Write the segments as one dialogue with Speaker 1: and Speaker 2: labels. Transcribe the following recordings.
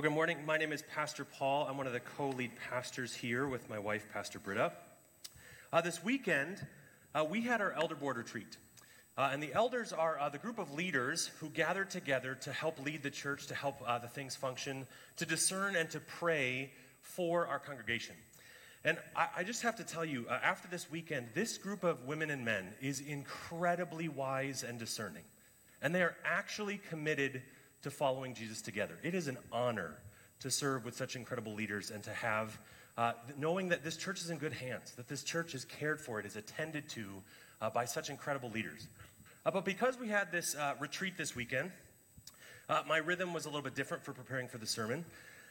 Speaker 1: Well, good morning. My name is Pastor Paul. I'm one of the co lead pastors here with my wife, Pastor Britta. Uh, this weekend, uh, we had our elder board retreat. Uh, and the elders are uh, the group of leaders who gather together to help lead the church, to help uh, the things function, to discern and to pray for our congregation. And I, I just have to tell you, uh, after this weekend, this group of women and men is incredibly wise and discerning. And they are actually committed to following Jesus together. It is an honor to serve with such incredible leaders and to have, uh, knowing that this church is in good hands, that this church is cared for, it is attended to uh, by such incredible leaders. Uh, but because we had this uh, retreat this weekend, uh, my rhythm was a little bit different for preparing for the sermon.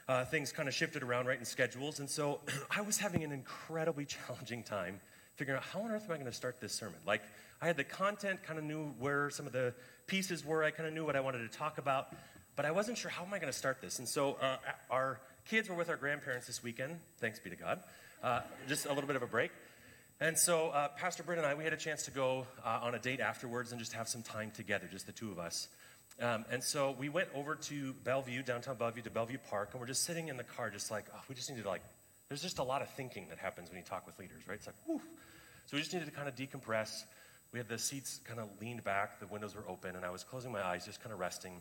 Speaker 1: Uh, things kind of shifted around right in schedules. And so I was having an incredibly challenging time figuring out how on earth am I going to start this sermon? Like, I had the content, kind of knew where some of the pieces were, I kind of knew what I wanted to talk about, but I wasn't sure how am I going to start this. And so uh, our kids were with our grandparents this weekend, thanks be to God, uh, just a little bit of a break. And so uh, Pastor Britt and I, we had a chance to go uh, on a date afterwards and just have some time together, just the two of us. Um, and so we went over to Bellevue, downtown Bellevue, to Bellevue Park, and we're just sitting in the car, just like, oh, we just need to like, there's just a lot of thinking that happens when you talk with leaders, right? It's like, whew. So we just needed to kind of decompress. We had the seats kind of leaned back, the windows were open, and I was closing my eyes, just kind of resting.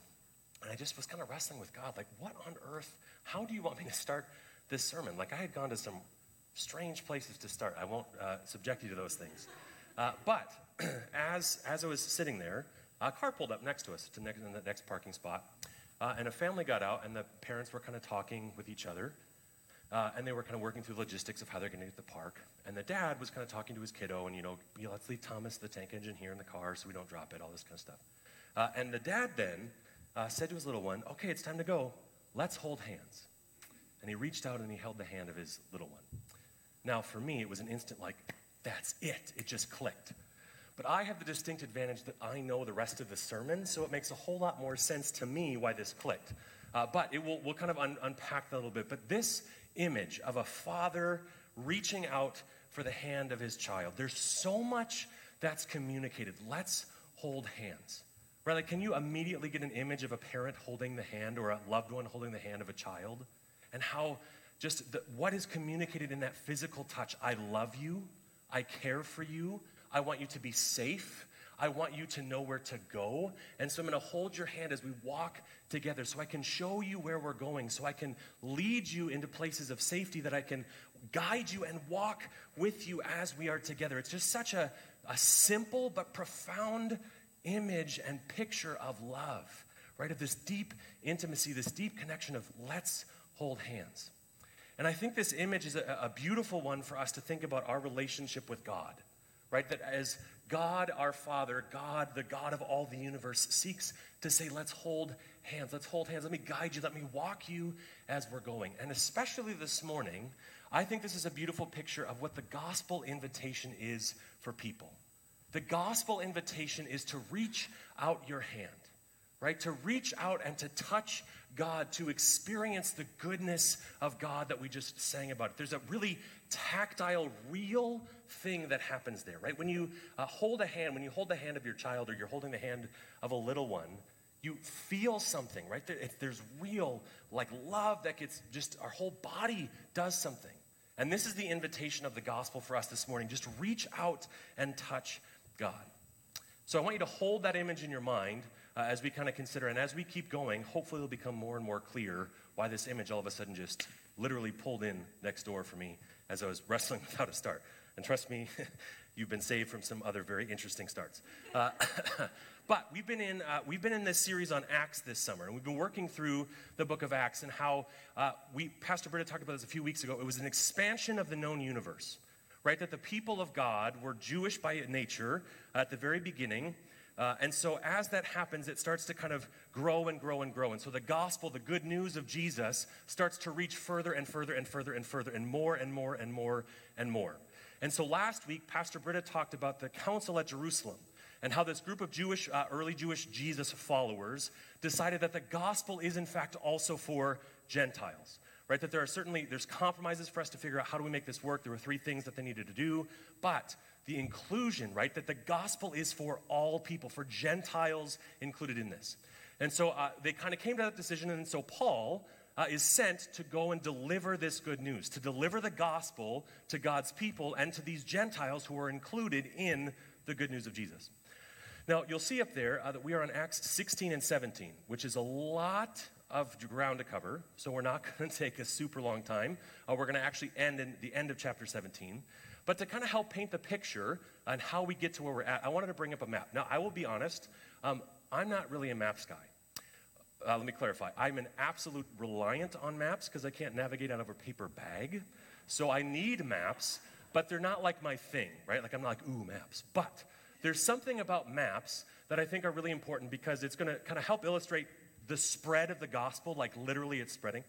Speaker 1: And I just was kind of wrestling with God, like, what on earth? How do you want me to start this sermon? Like, I had gone to some strange places to start. I won't uh, subject you to those things. Uh, but as, as I was sitting there, a car pulled up next to us to in the next parking spot. Uh, and a family got out, and the parents were kind of talking with each other. Uh, and they were kind of working through logistics of how they're going to get to the park. And the dad was kind of talking to his kiddo, and you know, let's leave Thomas the tank engine here in the car so we don't drop it, all this kind of stuff. Uh, and the dad then uh, said to his little one, "Okay, it's time to go. Let's hold hands." And he reached out and he held the hand of his little one. Now, for me, it was an instant like, "That's it." It just clicked. But I have the distinct advantage that I know the rest of the sermon, so it makes a whole lot more sense to me why this clicked. Uh, but it will, we'll kind of un- unpack that a little bit. But this image of a father reaching out for the hand of his child. There's so much that's communicated. Let's hold hands. Right? Like, can you immediately get an image of a parent holding the hand or a loved one holding the hand of a child? And how just the, what is communicated in that physical touch? I love you. I care for you. I want you to be safe. I want you to know where to go. And so I'm going to hold your hand as we walk together so I can show you where we're going, so I can lead you into places of safety, that I can guide you and walk with you as we are together. It's just such a, a simple but profound image and picture of love, right? Of this deep intimacy, this deep connection of let's hold hands. And I think this image is a, a beautiful one for us to think about our relationship with God right? That as God our Father, God, the God of all the universe, seeks to say, let's hold hands, let's hold hands, let me guide you, let me walk you as we're going. And especially this morning, I think this is a beautiful picture of what the gospel invitation is for people. The gospel invitation is to reach out your hand right? To reach out and to touch God, to experience the goodness of God that we just sang about. There's a really tactile, real thing that happens there, right? When you uh, hold a hand, when you hold the hand of your child or you're holding the hand of a little one, you feel something, right? There, there's real, like, love that gets just, our whole body does something. And this is the invitation of the gospel for us this morning. Just reach out and touch God. So I want you to hold that image in your mind uh, as we kind of consider. And as we keep going, hopefully it'll become more and more clear why this image all of a sudden just literally pulled in next door for me as I was wrestling without a start. And trust me, you've been saved from some other very interesting starts. Uh, but we've been, in, uh, we've been in this series on Acts this summer, and we've been working through the book of Acts and how uh, we, Pastor Britta talked about this a few weeks ago. It was an expansion of the known universe, right? That the people of God were Jewish by nature at the very beginning, uh, and so, as that happens, it starts to kind of grow and grow and grow. And so, the gospel, the good news of Jesus, starts to reach further and further and further and further and more and more and more and more. And so, last week, Pastor Britta talked about the council at Jerusalem and how this group of Jewish, uh, early Jewish Jesus followers decided that the gospel is, in fact, also for Gentiles right that there are certainly there's compromises for us to figure out how do we make this work there were three things that they needed to do but the inclusion, right? That the gospel is for all people, for Gentiles included in this. And so uh, they kind of came to that decision. And so Paul, uh, is sent to go and deliver this good news, to deliver the gospel to God's people and to these Gentiles who are included in the good news of Jesus. Now, you'll see up there uh, that we are on Acts 16 and 17, which is a lot of ground to cover, so we're not going to take a super long time. Uh, we're going to actually end in the end of chapter 17. But to kind of help paint the picture on how we get to where we're at, I wanted to bring up a map. Now, I will be honest, um, I'm not really a maps guy. Uh, let me clarify. I'm an absolute reliant on maps because I can't navigate out of a paper bag. So I need maps, but they're not like my thing, right? Like I'm not like, ooh, maps. But there's something about maps that I think are really important because it's going to kind of help illustrate the spread of the gospel, like literally it's spreading.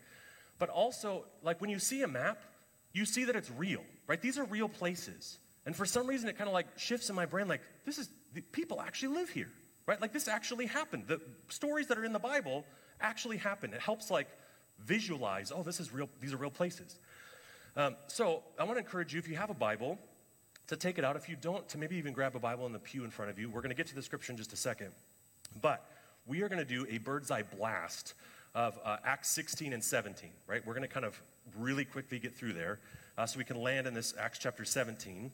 Speaker 1: But also, like when you see a map, you see that it's real, right? These are real places. And for some reason, it kind of like shifts in my brain, like, this is, people actually live here, right? Like, this actually happened. The stories that are in the Bible actually happen. It helps, like, visualize, oh, this is real, these are real places. Um, so I want to encourage you, if you have a Bible, to take it out. If you don't, to maybe even grab a Bible in the pew in front of you. We're going to get to the scripture in just a second. But we are going to do a bird's eye blast of uh, Acts 16 and 17, right? We're going to kind of really quickly get through there uh, so we can land in this Acts chapter 17.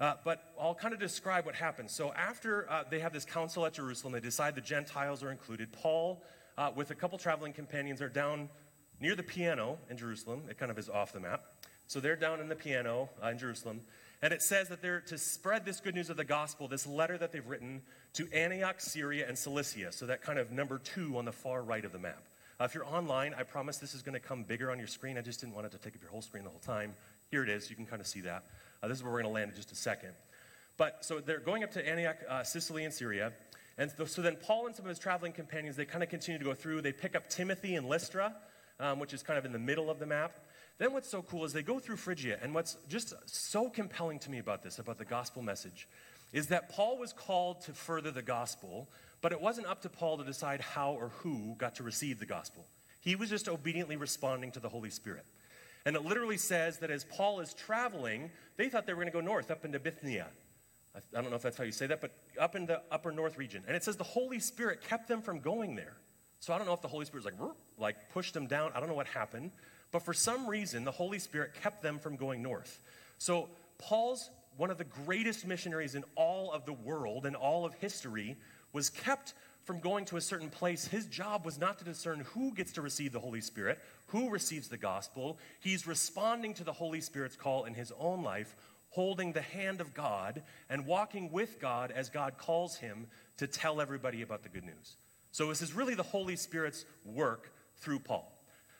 Speaker 1: Uh, but I'll kind of describe what happens. So, after uh, they have this council at Jerusalem, they decide the Gentiles are included. Paul, uh, with a couple traveling companions, are down near the piano in Jerusalem. It kind of is off the map. So, they're down in the piano uh, in Jerusalem. And it says that they're to spread this good news of the gospel, this letter that they've written to Antioch, Syria, and Cilicia. So that kind of number two on the far right of the map. Uh, if you're online, I promise this is going to come bigger on your screen. I just didn't want it to take up your whole screen the whole time. Here it is. You can kind of see that. Uh, this is where we're going to land in just a second. But so they're going up to Antioch, uh, Sicily, and Syria. And so, so, then Paul and some of his traveling companions, they kind of continue to go through. They pick up Timothy and Lystra, um, which is kind of in the middle of the map. Then what's so cool is they go through Phrygia, and what's just so compelling to me about this, about the gospel message, is that Paul was called to further the gospel, but it wasn't up to Paul to decide how or who got to receive the gospel. He was just obediently responding to the Holy Spirit. And it literally says that as Paul is traveling, they thought they were going to go north, up into Bithynia. I don't know if that's how you say that, but up in the upper north region. And it says the Holy Spirit kept them from going there. So I don't know if the Holy Spirit was like, like pushed them down. I don't know what happened. But for some reason, the Holy Spirit kept them from going north. So Paul's one of the greatest missionaries in all of the world and all of history was kept from going to a certain place. His job was not to discern who gets to receive the Holy Spirit, who receives the gospel. He's responding to the Holy Spirit's call in his own life, holding the hand of God and walking with God as God calls him to tell everybody about the good news. So this is really the Holy Spirit's work through Paul.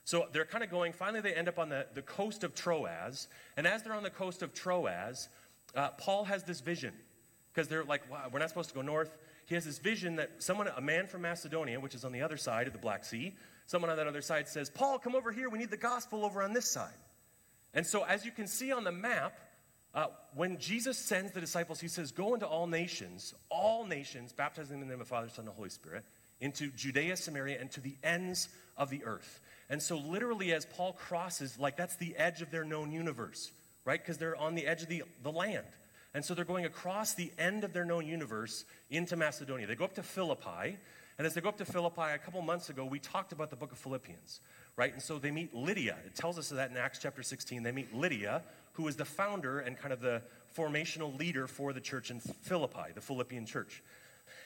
Speaker 1: So they're kind of going, finally, they end up on the, the coast of Troas. And as they're on the coast of Troas, uh, Paul has this vision because they're like, wow, we're not supposed to go north. He has this vision that someone, a man from Macedonia, which is on the other side of the Black Sea, someone on that other side says, Paul, come over here. We need the gospel over on this side. And so, as you can see on the map, uh, when Jesus sends the disciples, he says, Go into all nations, all nations, baptizing them in the name of the Father, Son, and the Holy Spirit, into Judea, Samaria, and to the ends of the earth. And so, literally, as Paul crosses, like that's the edge of their known universe, right? Because they're on the edge of the, the land. And so they're going across the end of their known universe into Macedonia. They go up to Philippi. And as they go up to Philippi, a couple months ago, we talked about the book of Philippians, right? And so they meet Lydia. It tells us that in Acts chapter 16. They meet Lydia, who is the founder and kind of the formational leader for the church in Philippi, the Philippian church.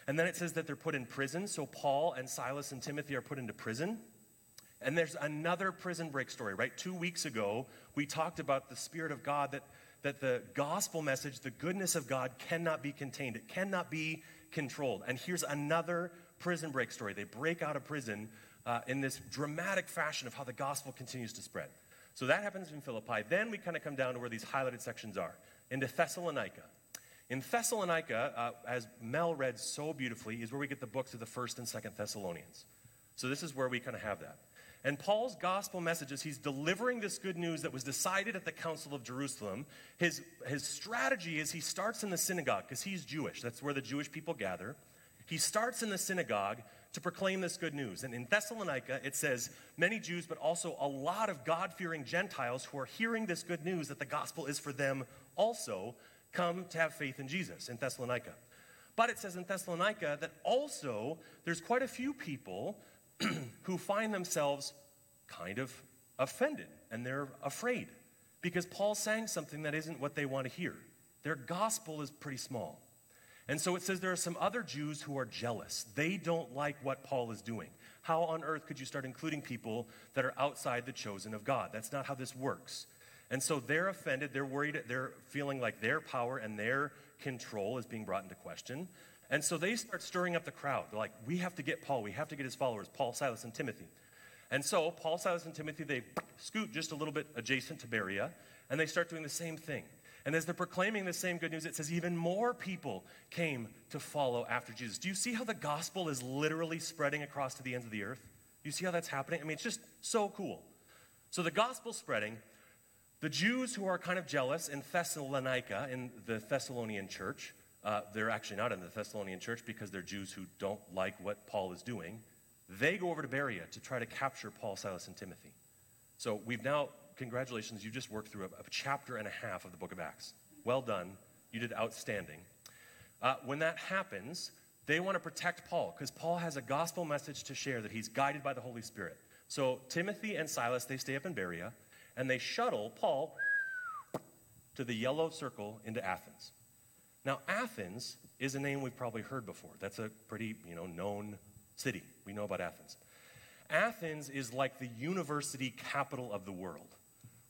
Speaker 1: And then it says that they're put in prison. So Paul and Silas and Timothy are put into prison. And there's another prison break story, right? Two weeks ago, we talked about the Spirit of God that, that the gospel message, the goodness of God, cannot be contained, it cannot be controlled. And here's another prison break story. They break out of prison uh, in this dramatic fashion of how the gospel continues to spread. So that happens in Philippi. Then we kind of come down to where these highlighted sections are into Thessalonica. In Thessalonica, uh, as Mel read so beautifully, is where we get the books of the first and second Thessalonians. So this is where we kind of have that. And Paul's gospel message is he's delivering this good news that was decided at the Council of Jerusalem. His, his strategy is he starts in the synagogue because he's Jewish. That's where the Jewish people gather. He starts in the synagogue to proclaim this good news. And in Thessalonica, it says many Jews, but also a lot of God fearing Gentiles who are hearing this good news that the gospel is for them also come to have faith in Jesus in Thessalonica. But it says in Thessalonica that also there's quite a few people who find themselves kind of offended and they're afraid because Paul's saying something that isn't what they want to hear. Their gospel is pretty small. And so it says there are some other Jews who are jealous. They don't like what Paul is doing. How on earth could you start including people that are outside the chosen of God? That's not how this works. And so they're offended. They're worried. They're feeling like their power and their control is being brought into question. And so they start stirring up the crowd. They're like, we have to get Paul. We have to get his followers, Paul, Silas, and Timothy. And so Paul, Silas, and Timothy, they scoot just a little bit adjacent to Berea, and they start doing the same thing. And as they're proclaiming the same good news, it says even more people came to follow after Jesus. Do you see how the gospel is literally spreading across to the ends of the earth? You see how that's happening? I mean, it's just so cool. So the gospel spreading. The Jews who are kind of jealous in Thessalonica, in the Thessalonian church, uh, they're actually not in the Thessalonian church because they're Jews who don't like what Paul is doing. They go over to Berea to try to capture Paul, Silas, and Timothy. So we've now congratulations, you just worked through a, a, chapter and a half of the book of Acts. Well done. You did outstanding. Uh, when that happens, they want to protect Paul because Paul has a gospel message to share that he's guided by the Holy Spirit. So Timothy and Silas, they stay up in Berea and they shuttle Paul to the yellow circle into Athens. Now, Athens is a name we've probably heard before. That's a pretty, you know, known city. We know about Athens. Athens is like the university capital of the world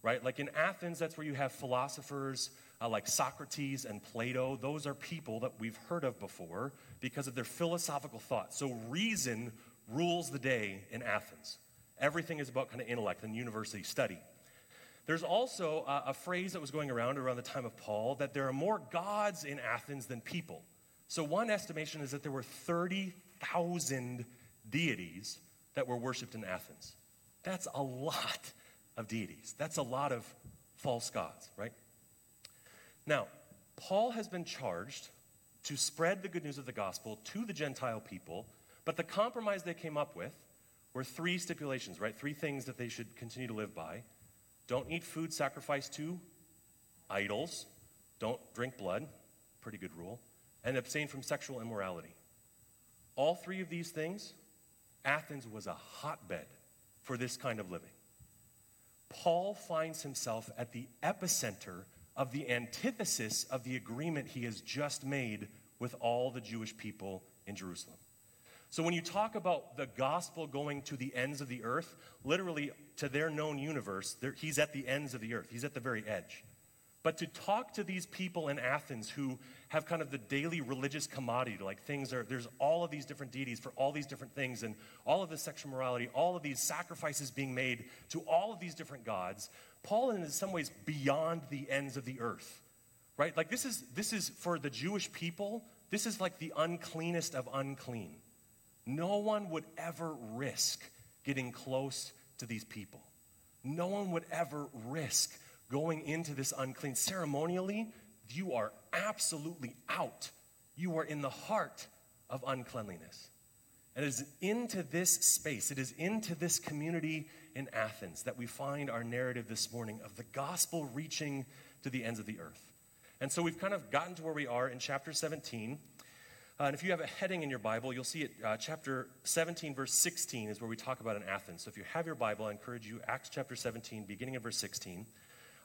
Speaker 1: right? Like in Athens, that's where you have philosophers uh, like Socrates and Plato. Those are people that we've heard of before because of their philosophical thought. So reason rules the day in Athens. Everything is about kind of intellect and university study. There's also uh, a phrase that was going around around the time of Paul that there are more gods in Athens than people. So, one estimation is that there were 30,000 deities that were worshiped in Athens. That's a lot of deities. That's a lot of false gods, right? Now, Paul has been charged to spread the good news of the gospel to the Gentile people, but the compromise they came up with were three stipulations, right? Three things that they should continue to live by. Don't eat food sacrificed to idols. Don't drink blood. Pretty good rule. And abstain from sexual immorality. All three of these things, Athens was a hotbed for this kind of living. Paul finds himself at the epicenter of the antithesis of the agreement he has just made with all the Jewish people in Jerusalem. So, when you talk about the gospel going to the ends of the earth, literally to their known universe, he's at the ends of the earth, he's at the very edge. But to talk to these people in Athens who have kind of the daily religious commodity, like things are, there's all of these different deities for all these different things, and all of this sexual morality, all of these sacrifices being made to all of these different gods. Paul is in some ways beyond the ends of the earth, right? Like this is, this is for the Jewish people, this is like the uncleanest of unclean. No one would ever risk getting close to these people. No one would ever risk going into this unclean. Ceremonially, you are absolutely out. You are in the heart of uncleanliness. And it is into this space, it is into this community in Athens that we find our narrative this morning of the gospel reaching to the ends of the earth. And so we've kind of gotten to where we are in chapter 17. Uh, and if you have a heading in your Bible, you'll see it. Uh, chapter 17, verse 16 is where we talk about in Athens. So if you have your Bible, I encourage you, Acts chapter 17, beginning of verse 16.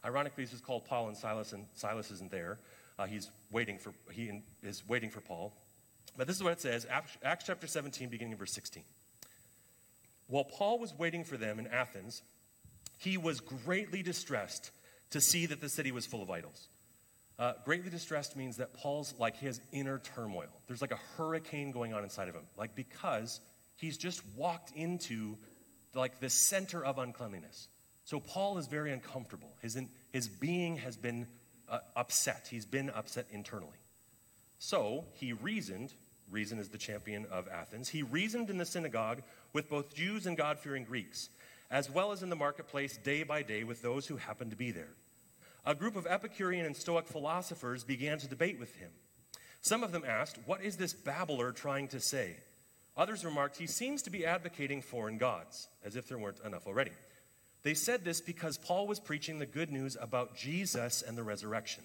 Speaker 1: Ironically, this is called Paul and Silas, and Silas isn't there. Uh, he's waiting for, he is waiting for Paul. But this is what it says Acts chapter 17, beginning of verse 16. While Paul was waiting for them in Athens, he was greatly distressed to see that the city was full of idols. Uh, greatly distressed means that Paul's like his inner turmoil. There's like a hurricane going on inside of him, like because he's just walked into like the center of uncleanliness. So Paul is very uncomfortable. His, in, his being has been uh, upset. He's been upset internally. So he reasoned, reason is the champion of Athens, he reasoned in the synagogue with both Jews and God fearing Greeks, as well as in the marketplace day by day with those who happened to be there. A group of Epicurean and Stoic philosophers began to debate with him. Some of them asked, What is this babbler trying to say? Others remarked, He seems to be advocating foreign gods, as if there weren't enough already. They said this because Paul was preaching the good news about Jesus and the resurrection.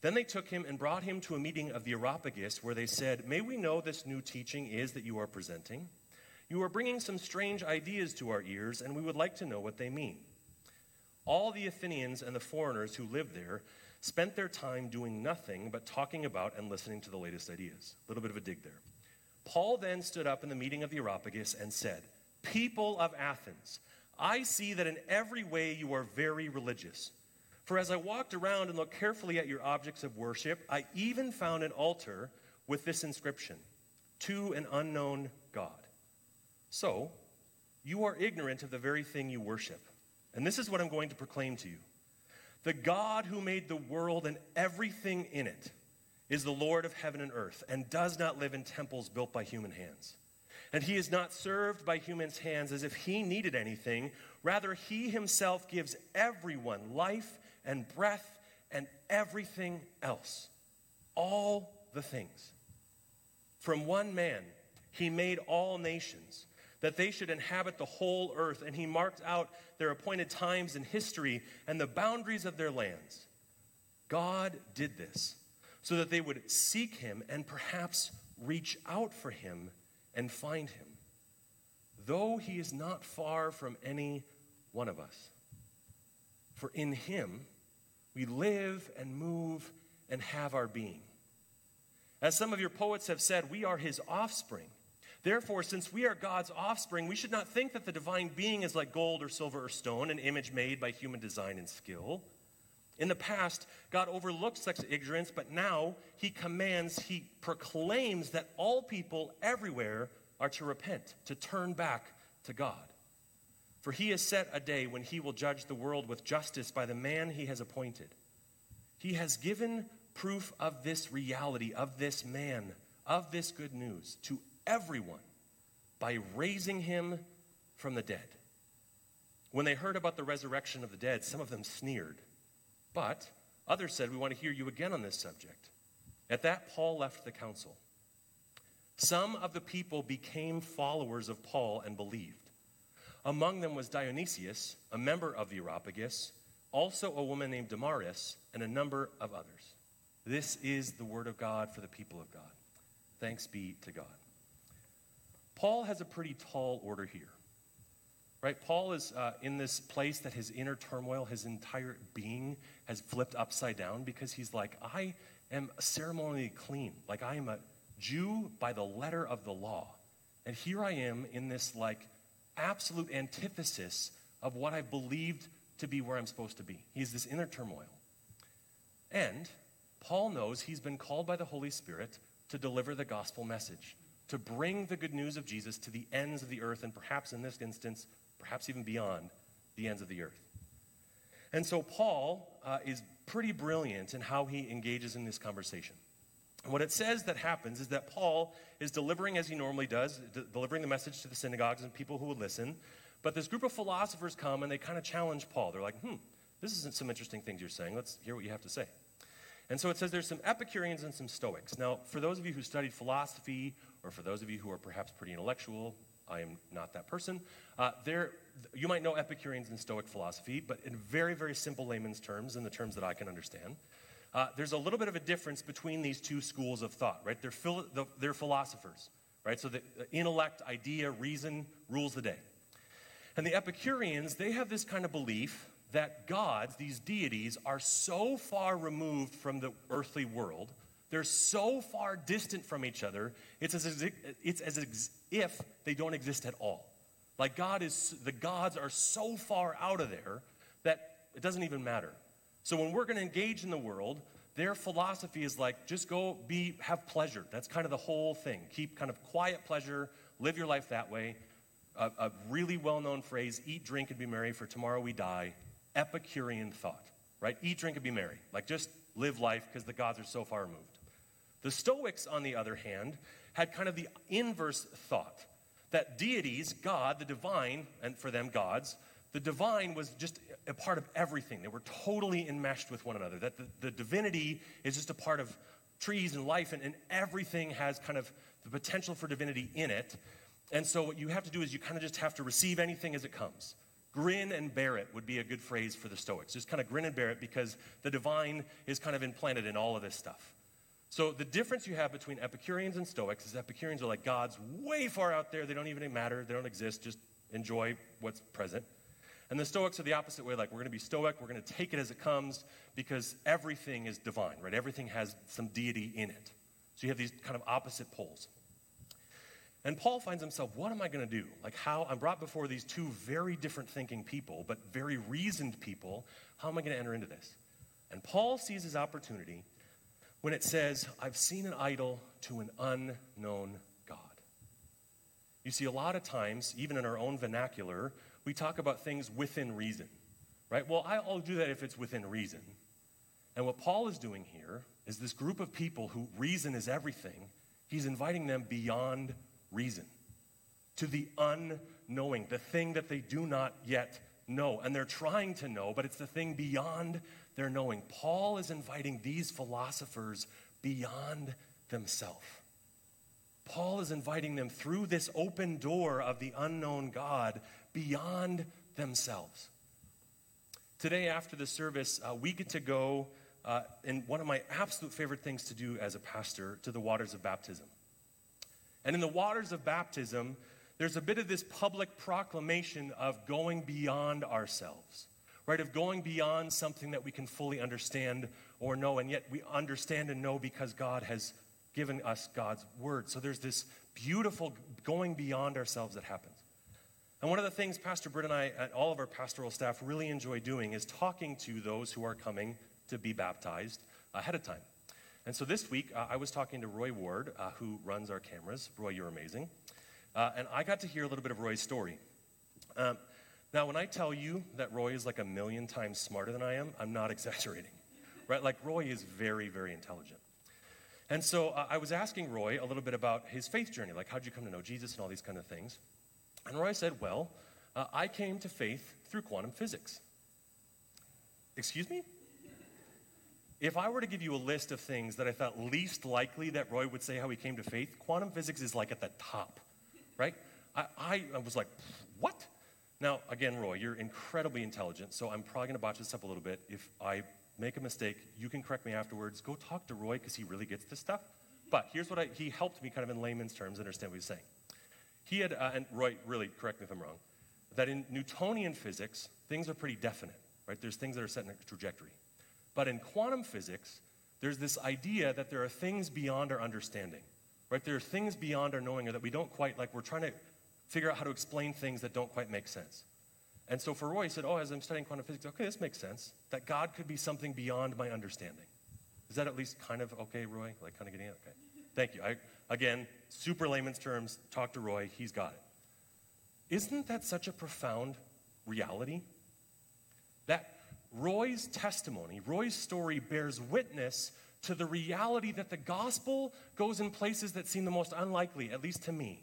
Speaker 1: Then they took him and brought him to a meeting of the Areopagus where they said, May we know this new teaching is that you are presenting? You are bringing some strange ideas to our ears, and we would like to know what they mean. All the Athenians and the foreigners who lived there spent their time doing nothing but talking about and listening to the latest ideas. A little bit of a dig there. Paul then stood up in the meeting of the Areopagus and said, People of Athens, I see that in every way you are very religious. For as I walked around and looked carefully at your objects of worship, I even found an altar with this inscription To an unknown God. So, you are ignorant of the very thing you worship. And this is what I'm going to proclaim to you The God who made the world and everything in it is the Lord of heaven and earth and does not live in temples built by human hands. And he is not served by humans' hands as if he needed anything. Rather, he himself gives everyone life and breath and everything else. All the things. From one man, he made all nations, that they should inhabit the whole earth, and he marked out their appointed times in history and the boundaries of their lands. God did this so that they would seek him and perhaps reach out for him and find him, though he is not far from any one of us. For in him we live and move and have our being. As some of your poets have said, we are his offspring. Therefore, since we are God's offspring, we should not think that the divine being is like gold or silver or stone, an image made by human design and skill. In the past, God overlooked such ignorance, but now he commands, he proclaims that all people everywhere are to repent, to turn back to God. For he has set a day when he will judge the world with justice by the man he has appointed. He has given proof of this reality, of this man, of this good news to everyone by raising him from the dead. When they heard about the resurrection of the dead, some of them sneered. But others said, We want to hear you again on this subject. At that, Paul left the council. Some of the people became followers of Paul and believed. Among them was Dionysius, a member of the Areopagus, also a woman named Damaris, and a number of others. This is the word of God for the people of God. Thanks be to God. Paul has a pretty tall order here. Right? Paul is uh, in this place that his inner turmoil, his entire being has flipped upside down because he's like, I am ceremonially clean. Like, I am a Jew by the letter of the law. And here I am in this, like, absolute antithesis of what I believed to be where I'm supposed to be. He's this inner turmoil. And Paul knows he's been called by the Holy Spirit to deliver the gospel message, to bring the good news of Jesus to the ends of the earth, and perhaps in this instance, perhaps even beyond the ends of the earth. And so Paul uh, is pretty brilliant in how he engages in this conversation. And what it says that happens is that Paul is delivering, as he normally does, delivering the message to the synagogues and people who would listen. But this group of philosophers come and they kind of challenge Paul. They're like, hmm, this isn't some interesting things you're saying. Let's hear what you have to say. And so it says there's some Epicureans and some Stoics. Now, for those of you who studied philosophy, or for those of you who are perhaps pretty intellectual, I am not that person. Uh, there, you might know Epicureans and Stoic philosophy, but in very, very simple layman's terms, in the terms that I can understand, uh, there's a little bit of a difference between these two schools of thought, right? They're, philo- they're philosophers, right? So the intellect, idea, reason rules the day. And the Epicureans, they have this kind of belief that gods, these deities, are so far removed from the earthly world, they're so far distant from each other, it's as, it's as if they don't exist at all. Like God is, the gods are so far out of there that it doesn't even matter. So when we're going to engage in the world, their philosophy is like just go be have pleasure. That's kind of the whole thing. Keep kind of quiet pleasure, live your life that way. A, a really well-known phrase: "Eat, drink, and be merry, for tomorrow we die." Epicurean thought, right? Eat, drink, and be merry. Like just live life because the gods are so far removed. The Stoics, on the other hand, had kind of the inverse thought that deities, God, the divine, and for them, gods, the divine was just a part of everything. They were totally enmeshed with one another. That the, the divinity is just a part of trees and life, and, and everything has kind of the potential for divinity in it. And so, what you have to do is you kind of just have to receive anything as it comes. Grin and bear it would be a good phrase for the Stoics. Just kind of grin and bear it because the divine is kind of implanted in all of this stuff. So, the difference you have between Epicureans and Stoics is Epicureans are like God's way far out there. They don't even matter. They don't exist. Just enjoy what's present. And the Stoics are the opposite way. Like, we're going to be Stoic. We're going to take it as it comes because everything is divine, right? Everything has some deity in it. So, you have these kind of opposite poles. And Paul finds himself, what am I going to do? Like, how I'm brought before these two very different thinking people, but very reasoned people. How am I going to enter into this? And Paul sees his opportunity when it says, I've seen an idol to an unknown God. You see, a lot of times, even in our own vernacular, we talk about things within reason, right? Well, I'll do that if it's within reason. And what Paul is doing here is this group of people who reason is everything, he's inviting them beyond reason to the unknowing, the thing that they do not yet know. And they're trying to know, but it's the thing beyond their knowing. Paul is inviting these philosophers beyond themselves. Paul is inviting them through this open door of the unknown God beyond themselves. Today, after the service, uh, we get to go uh, in one of my absolute favorite things to do as a pastor to the waters of baptism. And in the waters of baptism, there's a bit of this public proclamation of going beyond ourselves right? Of going beyond something that we can fully understand or know, and yet we understand and know because God has given us God's word. So there's this beautiful going beyond ourselves that happens. And one of the things Pastor Britt and I, and all of our pastoral staff, really enjoy doing is talking to those who are coming to be baptized ahead of time. And so this week, uh, I was talking to Roy Ward, uh, who runs our cameras. Roy, you're amazing. Uh, and I got to hear a little bit of Roy's story. Um, now, when I tell you that Roy is like a million times smarter than I am, I'm not exaggerating, right? Like, Roy is very, very intelligent. And so uh, I was asking Roy a little bit about his faith journey, like, how'd you come to know Jesus and all these kind of things? And Roy said, well, uh, I came to faith through quantum physics. Excuse me? If I were to give you a list of things that I thought least likely that Roy would say how he came to faith, quantum physics is like at the top, right? I, I, was like, what? Now, again, Roy, you're incredibly intelligent, so I'm probably going to botch this up a little bit. If I make a mistake, you can correct me afterwards. Go talk to Roy because he really gets this stuff. But here's what I, he helped me kind of in layman's terms understand what he's saying. He had, uh, and Roy, really correct me if I'm wrong, that in Newtonian physics, things are pretty definite, right? There's things that are set in a trajectory. But in quantum physics, there's this idea that there are things beyond our understanding, right? There are things beyond our knowing or that we don't quite, like, we're trying to figure out how to explain things that don't quite make sense. And so for Roy, he said, Oh, as I'm studying quantum physics, okay, this makes sense. That God could be something beyond my understanding. Is that at least kind of okay, Roy? Like, kind of getting it? Okay. Thank you. I, again, super layman's terms, talk to Roy, he's got it. Isn't that such a profound reality? That Roy's testimony, Roy's story bears witness to the reality that the gospel goes in places that seem the most unlikely, at least to me.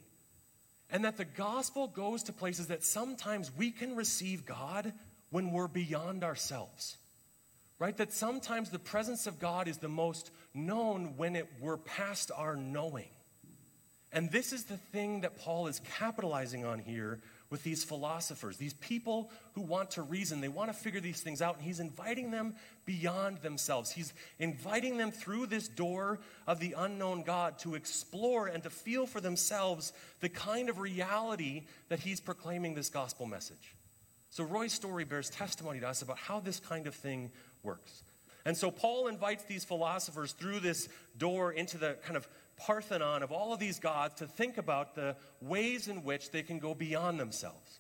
Speaker 1: And that the gospel goes to places that sometimes we can receive God when we're beyond ourselves. Right? That sometimes the presence of God is the most known when it, we're past our knowing. And this is the thing that Paul is capitalizing on here with these philosophers, these people who want to reason. They want to figure these things out, and he's inviting them beyond themselves. He's inviting them through this door of the unknown God to explore and to feel for themselves the kind of reality that he's proclaiming this gospel message. So, Roy's story bears testimony to us about how this kind of thing works. And so, Paul invites these philosophers through this door into the kind of Parthenon of all of these gods to think about the ways in which they can go beyond themselves.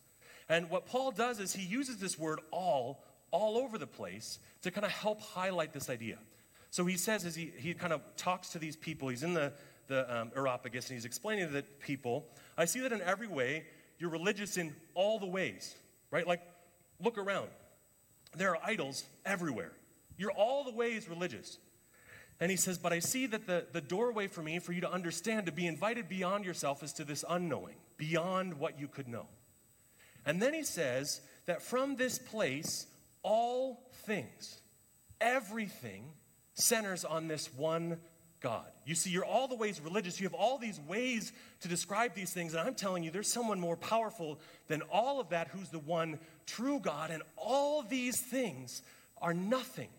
Speaker 1: And what Paul does is he uses this word all all over the place to kind of help highlight this idea. So he says, as he, he kind of talks to these people, he's in the, the um, Areopagus and he's explaining to the people, I see that in every way you're religious in all the ways, right? Like, look around. There are idols everywhere. You're all the ways religious. And he says, But I see that the, the doorway for me, for you to understand, to be invited beyond yourself, is to this unknowing, beyond what you could know. And then he says that from this place, all things, everything centers on this one God. You see, you're all the ways religious. You have all these ways to describe these things. And I'm telling you, there's someone more powerful than all of that who's the one true God. And all these things are nothing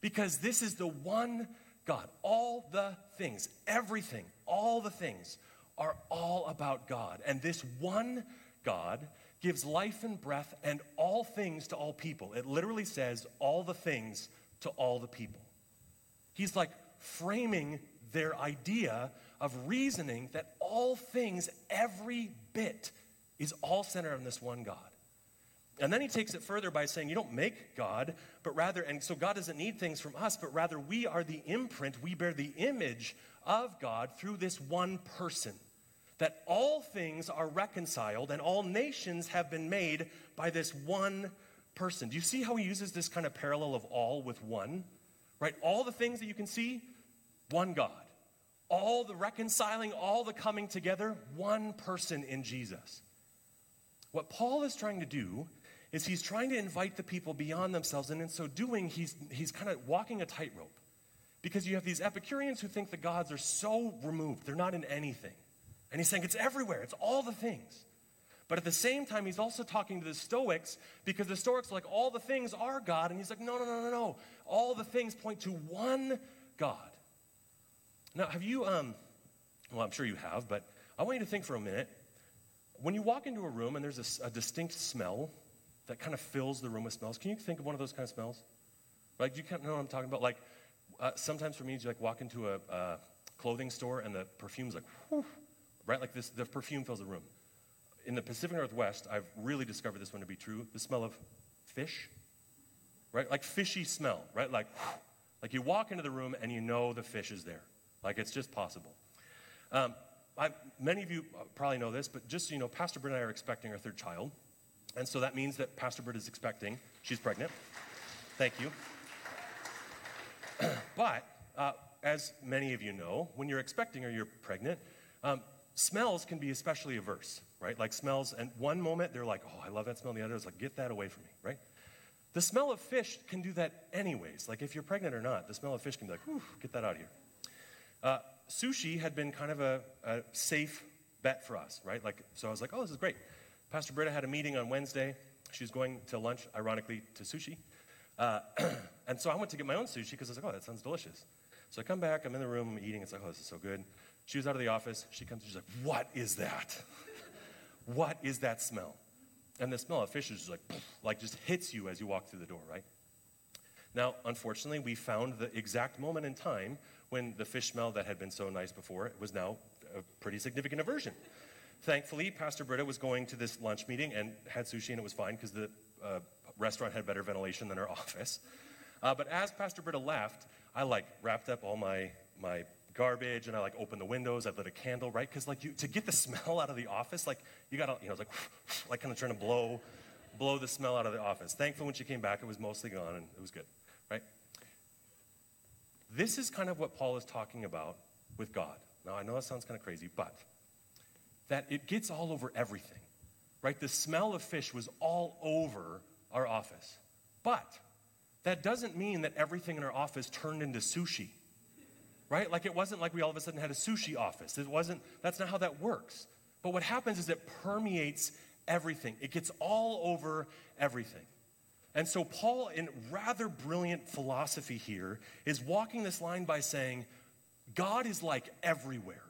Speaker 1: because this is the one God. All the things, everything, all the things are all about God. And this one God gives life and breath and all things to all people. It literally says all the things to all the people. He's like framing their idea of reasoning that all things, every bit, is all centered on this one God. And then he takes it further by saying, You don't make God, but rather, and so God doesn't need things from us, but rather we are the imprint, we bear the image of God through this one person. That all things are reconciled and all nations have been made by this one person. Do you see how he uses this kind of parallel of all with one? Right? All the things that you can see, one God. All the reconciling, all the coming together, one person in Jesus. What Paul is trying to do is he's trying to invite the people beyond themselves, and in so doing, he's, he's kind of walking a tightrope. Because you have these Epicureans who think the gods are so removed, they're not in anything. And he's saying it's everywhere, it's all the things. But at the same time, he's also talking to the Stoics because the Stoics are like, all the things are God. And he's like, no, no, no, no, no. All the things point to one God. Now, have you, um, well, I'm sure you have, but I want you to think for a minute. When you walk into a room and there's a, a distinct smell, that kind of fills the room with smells. Can you think of one of those kind of smells? Like, you of know what I'm talking about? Like, uh, sometimes for me, you like walk into a uh, clothing store and the perfume's like, whew, right? Like this, the perfume fills the room. In the Pacific Northwest, I've really discovered this one to be true. The smell of fish, right? Like fishy smell, right? Like, whew, like you walk into the room and you know the fish is there. Like it's just possible. Um, I, many of you probably know this, but just so you know, Pastor Britt and I are expecting our third child. And so that means that Pastor Britt is expecting. She's pregnant. Thank you. but uh, as many of you know, when you're expecting or you're pregnant, um, smells can be especially averse, right? Like smells, and one moment they're like, oh, I love that smell, and the other is like, get that away from me, right? The smell of fish can do that anyways. Like if you're pregnant or not, the smell of fish can be like, whew, get that out of here. Uh, sushi had been kind of a, a safe bet for us, right? Like, so I was like, oh, this is great. Pastor Britta had a meeting on Wednesday. She was going to lunch, ironically, to sushi. Uh, and so I went to get my own sushi because I was like, oh, that sounds delicious. So I come back, I'm in the room, I'm eating. It's like, oh, this is so good. She was out of the office. She comes, she's like, what is that? what is that smell? And the smell of fish is just like, like just hits you as you walk through the door, right? Now, unfortunately, we found the exact moment in time when the fish smell that had been so nice before was now a pretty significant aversion. Thankfully, Pastor Britta was going to this lunch meeting and had sushi, and it was fine because the uh, restaurant had better ventilation than our office. Uh, but as Pastor Britta left, I like wrapped up all my my garbage and I like opened the windows. I lit a candle, right? Because like you to get the smell out of the office, like you gotta, you know, like like kind of trying to blow blow the smell out of the office. Thankfully, when she came back, it was mostly gone and it was good, right? This is kind of what Paul is talking about with God. Now I know that sounds kind of crazy, but that it gets all over everything, right? The smell of fish was all over our office. But that doesn't mean that everything in our office turned into sushi, right? Like it wasn't like we all of a sudden had a sushi office. It wasn't, that's not how that works. But what happens is it permeates everything, it gets all over everything. And so, Paul, in rather brilliant philosophy here, is walking this line by saying, God is like everywhere.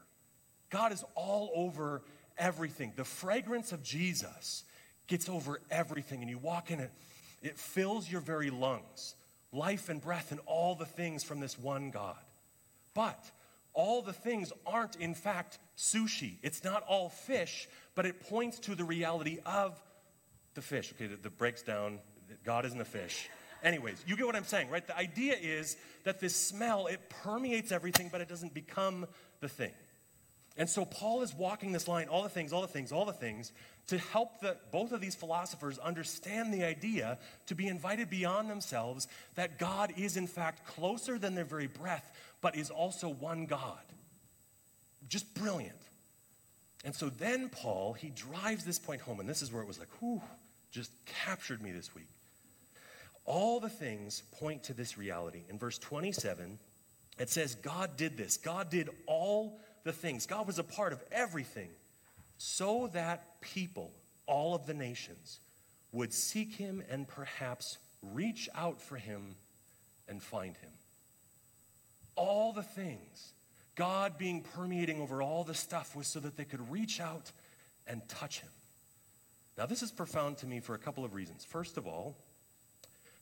Speaker 1: God is all over everything. The fragrance of Jesus gets over everything, and you walk in it, it fills your very lungs, life and breath, and all the things from this one God. But all the things aren't, in fact, sushi. It's not all fish, but it points to the reality of the fish. Okay, that, that breaks down God isn't a fish. Anyways, you get what I'm saying, right? The idea is that this smell, it permeates everything, but it doesn't become the thing. And so Paul is walking this line, all the things, all the things, all the things, to help the, both of these philosophers understand the idea to be invited beyond themselves that God is, in fact, closer than their very breath, but is also one God. Just brilliant. And so then Paul, he drives this point home, and this is where it was like, whew, just captured me this week. All the things point to this reality. In verse 27, it says, God did this. God did all the things. God was a part of everything so that people, all of the nations, would seek him and perhaps reach out for him and find him. all the things, God being permeating over all the stuff was so that they could reach out and touch him. Now, this is profound to me for a couple of reasons. First of all,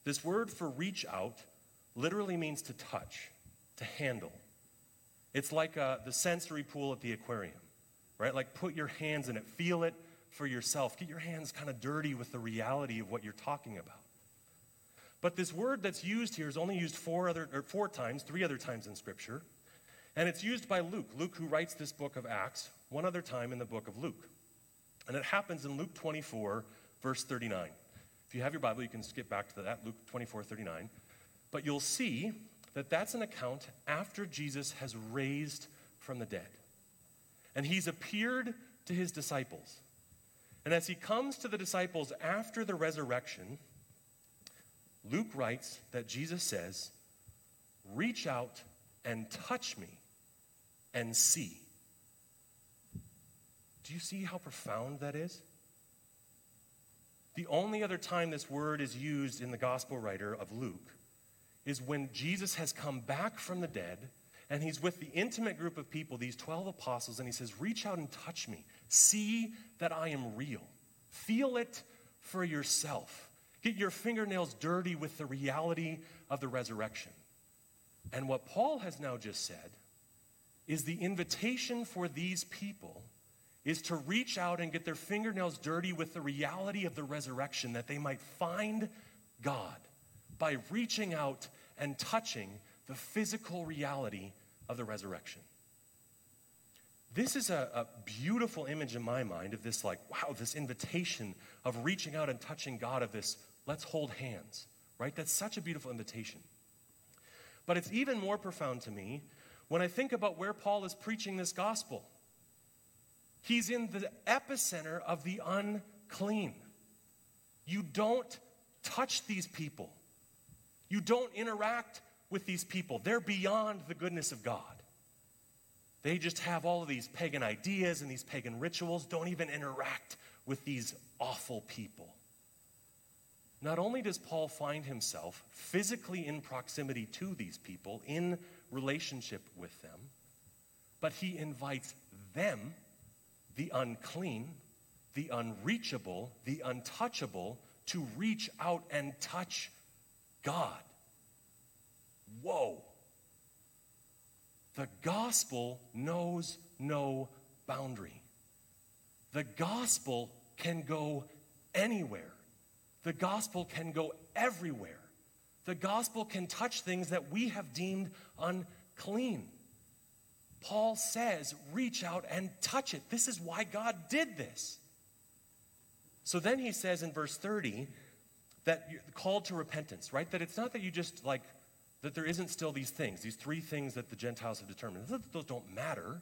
Speaker 1: this word for reach out literally means to touch, to handle. It's like uh, the sensory pool at the aquarium, right? Like put your hands in it, feel it for yourself. Get your hands kind of dirty with the reality of what you're talking about. But this word that's used here is only used four, other, or four times, three other times in Scripture. And it's used by Luke, Luke who writes this book of Acts, one other time in the book of Luke. And it happens in Luke 24, verse 39. If you have your Bible, you can skip back to that, Luke 24, 39. But you'll see that that's an account after Jesus has raised from the dead. And he's appeared to his disciples. And as he comes to the disciples after the resurrection, Luke writes that Jesus says, Reach out and touch me and see. Do you see how profound that is? The only other time this word is used in the gospel writer of Luke is when Jesus has come back from the dead and he's with the intimate group of people, these 12 apostles, and he says, Reach out and touch me. See that I am real. Feel it for yourself. Get your fingernails dirty with the reality of the resurrection. And what Paul has now just said is the invitation for these people is to reach out and get their fingernails dirty with the reality of the resurrection that they might find God by reaching out and touching the physical reality of the resurrection. This is a, a, beautiful image in my mind of this, like, wow, this invitation of reaching out and touching God, of this, let's hold hands, right? That's such a beautiful invitation. But it's even more profound to me when I think about where Paul is preaching this gospel. He's in the epicenter of the unclean. You don't touch these people, you don't interact with these people. They're beyond the goodness of God. They just have all of these pagan ideas and these pagan rituals, don't even interact with these awful people. Not only does Paul find himself physically in proximity to these people, in relationship with them, but he invites them the unclean, the unreachable, the untouchable, to reach out and touch God. Whoa. The gospel knows no boundary. The gospel can go anywhere. The gospel can go everywhere. The gospel can touch things that we have deemed unclean. Paul says, reach out and touch it. This is why God did this. So then he says in verse 30 that you're called to repentance, right? That it's not that you just like, that there isn't still these things, these three things that the Gentiles have determined. Those don't matter.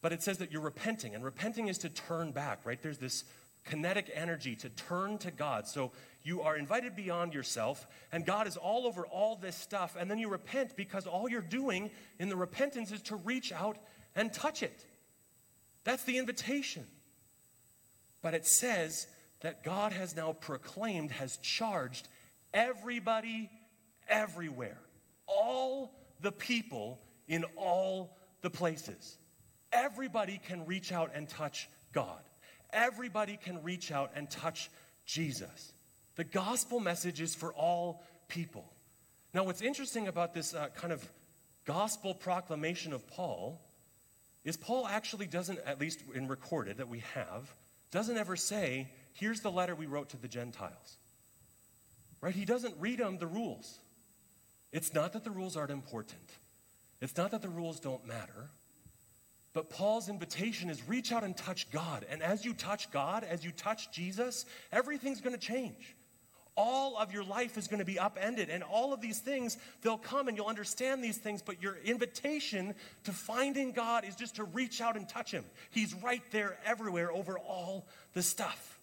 Speaker 1: But it says that you're repenting, and repenting is to turn back, right? There's this kinetic energy to turn to God. So you are invited beyond yourself, and God is all over all this stuff, and then you repent because all you're doing in the repentance is to reach out and touch it. That's the invitation. But it says that God has now proclaimed, has charged everybody everywhere, all the people in all the places. Everybody can reach out and touch God. Everybody can reach out and touch Jesus. The gospel message is for all people. Now, what's interesting about this uh, kind of gospel proclamation of Paul is Paul actually doesn't, at least in recorded that we have, doesn't ever say, here's the letter we wrote to the Gentiles. Right? He doesn't read them the rules. It's not that the rules aren't important, it's not that the rules don't matter. But Paul's invitation is reach out and touch God. And as you touch God, as you touch Jesus, everything's going to change. All of your life is going to be upended. And all of these things, they'll come and you'll understand these things. But your invitation to finding God is just to reach out and touch Him. He's right there everywhere over all the stuff.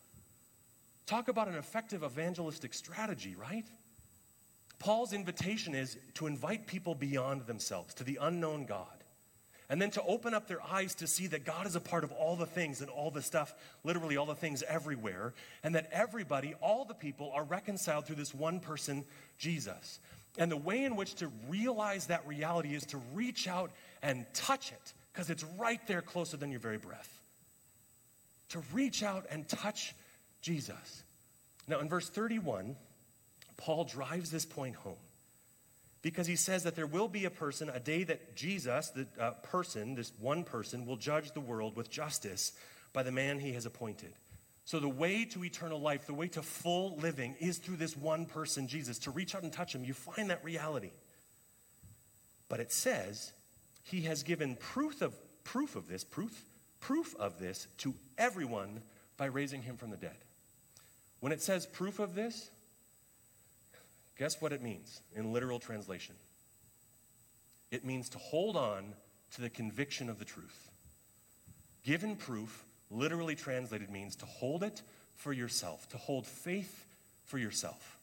Speaker 1: Talk about an effective evangelistic strategy, right? Paul's invitation is to invite people beyond themselves, to the unknown God and then to open up their eyes to see that God is a part of all the things and all the stuff, literally all the things everywhere, and that everybody, all the people, are reconciled through this one person, Jesus. And the way in which to realize that reality is to reach out and touch it, because it's right there closer than your very breath. To reach out and touch Jesus. Now, in verse 31, Paul drives this point home because he says that there will be a person, a day that Jesus, the uh, person, this one person, will judge the world with justice by the man he has appointed. So, the way to eternal life, the way to full living, is through this one person, Jesus. To reach out and touch him, you find that reality. But it says he has given proof of, proof of this, proof, proof of this to everyone by raising him from the dead. When it says proof of this, guess what it means in literal translation? It means to hold on to the conviction of the truth. Given proof literally translated means to hold it for yourself, to hold faith for yourself.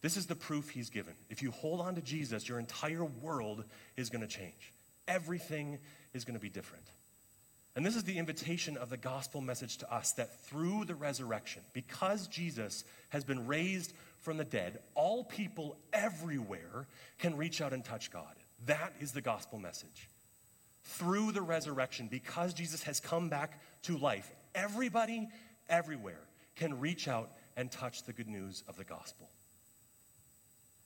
Speaker 1: This is the proof he's given. If you hold on to Jesus, your entire world is going to change. Everything is going to be different. And this is the invitation of the gospel message to us that through the resurrection, because Jesus has been raised from the dead, all people everywhere can reach out and touch God. That is the gospel message through the resurrection, because Jesus has come back to life, everybody, everywhere can reach out and touch the good news of the gospel.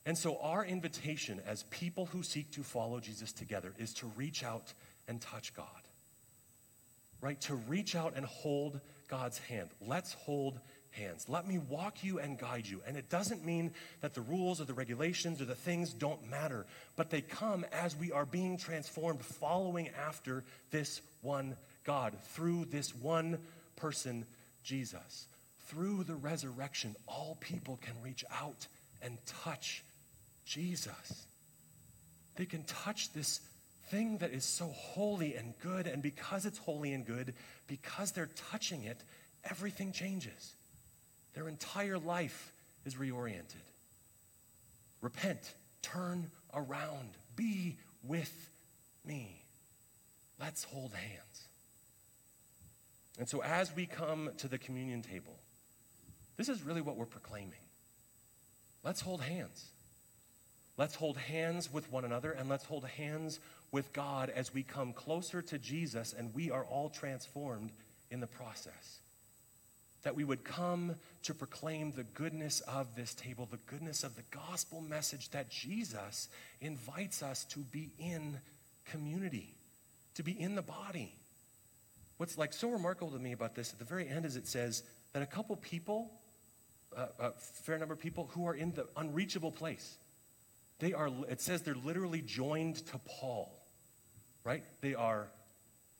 Speaker 1: And so, our invitation as people who seek to follow Jesus together is to reach out and touch God, right? To reach out and hold God's hand. Let's hold hands. Let me walk you and guide you. And it doesn't mean that the rules or the regulations or the things don't matter, but they come as we are being transformed, following after this one God, through this one person, Jesus. Through the resurrection, all people can reach out and touch Jesus. They can touch this thing that is so holy and good, and because it's holy and good, because they're touching it, everything changes. Their entire life is reoriented. Repent, turn around, be with me. Let's hold hands. And so, as we come to the communion table, this is really what we're proclaiming. Let's hold hands. Let's hold hands with one another and let's hold hands with God as we come closer to Jesus and we are all transformed in the process that we would come to proclaim the goodness of this table, the goodness of the gospel message that Jesus invites us to be in community, to be in the body. What's like so remarkable to me about this at the very end is it says that a couple people, uh, a fair number of people who are in the unreachable place, they are, it says they're literally joined to Paul, right? They are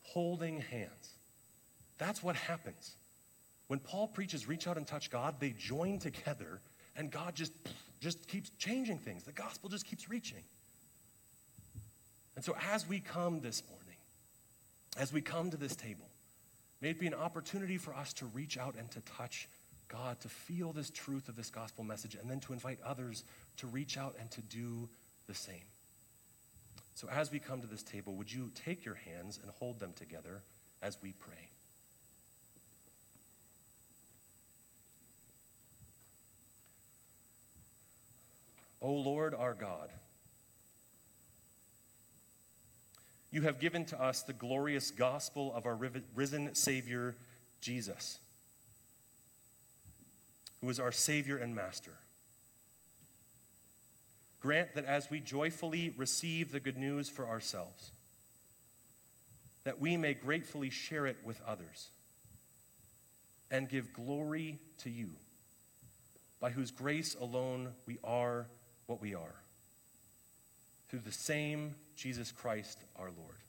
Speaker 1: holding hands. That's what happens. When Paul preaches, reach out and touch God, they join together, and God just, just keeps changing things. The gospel just keeps reaching. And so, as we come this morning, as we come to this table, may it be an opportunity for us to reach out and to touch God, to feel this truth of this gospel message, and then to invite others to reach out and to do the same. So, as we come to this table, would you take your hands and hold them together as we pray? O Lord our God, you have given to us the glorious gospel of our risen Savior, Jesus, who is our Savior and Master. Grant that as we joyfully receive the good news for ourselves, that we may gratefully share it with others and give glory to you, by whose grace alone we are what we are. Through the same Jesus Christ our Lord.